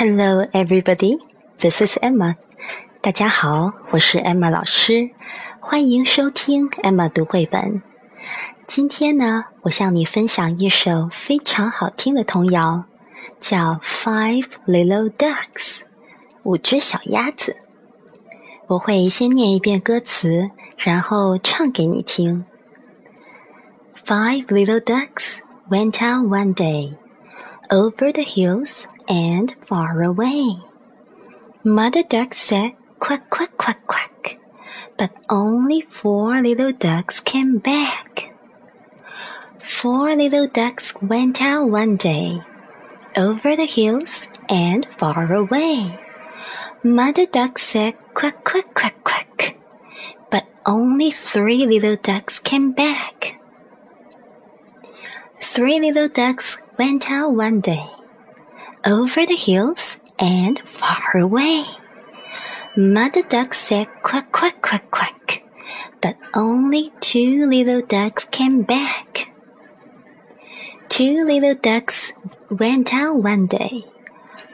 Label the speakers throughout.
Speaker 1: Hello, everybody. This is Emma. 大家好，我是 Emma 老师，欢迎收听 Emma 读绘本。今天呢，我向你分享一首非常好听的童谣，叫《Five Little Ducks》五只小鸭子。我会先念一遍歌词，然后唱给你听。Five little ducks went out one day over the hills and far away. Mother duck said, Quack, quack, quack, quack. But only four little ducks came back. Four little ducks went out one day over the hills and far away. Mother duck said, Quack, quack, quack, quack. But only three little ducks came back. Three little ducks went out one day over the hills and far away. Mother duck said quack, quack, quack, quack, but only two little ducks came back. Two little ducks went out one day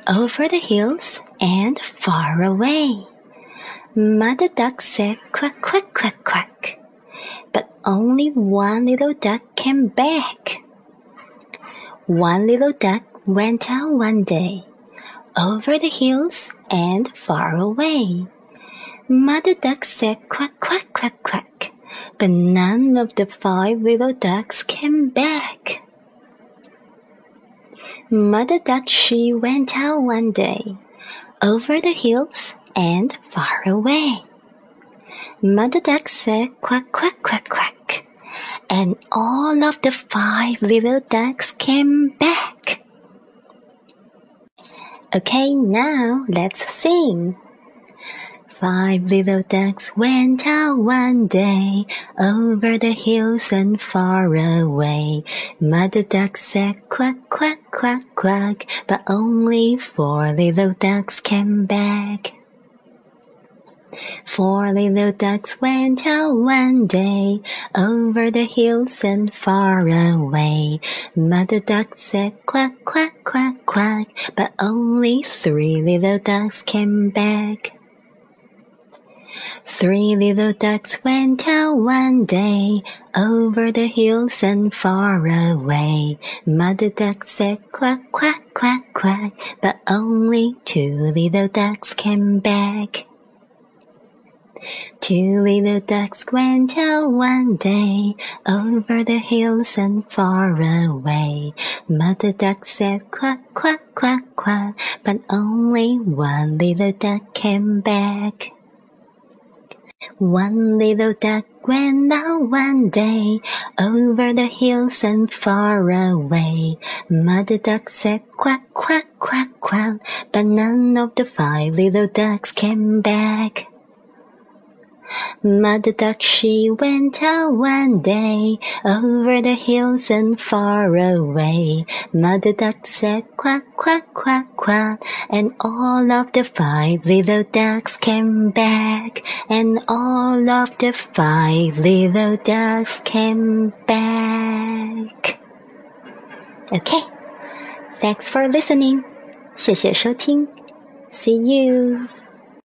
Speaker 1: over the hills and far away. Mother duck said quack, quack, quack, quack, but only one little duck came back. One little duck went out one day over the hills and far away. Mother duck said quack, quack, quack, quack, but none of the five little ducks came back. Mother duck she went out one day over the hills and far away. Mother duck said quack, quack, quack, quack and all of the five little ducks came back. Okay, now let's sing. Five little ducks went out one day over the hills and far away. Mother duck said quack, quack, quack, quack, but only four little ducks came back. Four little ducks went out one day over the hills and far away. Mother duck said quack, quack, quack, quack, but only three little ducks came back. Three little ducks went out one day over the hills and far away. Mother duck said quack, quack, quack, quack, but only two little ducks came back. Two little ducks went out one day over the hills and far away. Mother duck said quack, quack, quack, quack, but only one little duck came back. One little duck went out one day over the hills and far away. Mother duck said quack, quack, quack, quack, but none of the five little ducks came back. Mother duck she went out one day over the hills and far away. Mother duck said quack, quack, quack, quack, and all of the five little ducks came back, and all of the five little ducks came back. Okay, thanks for listening. 谢谢收听. See you.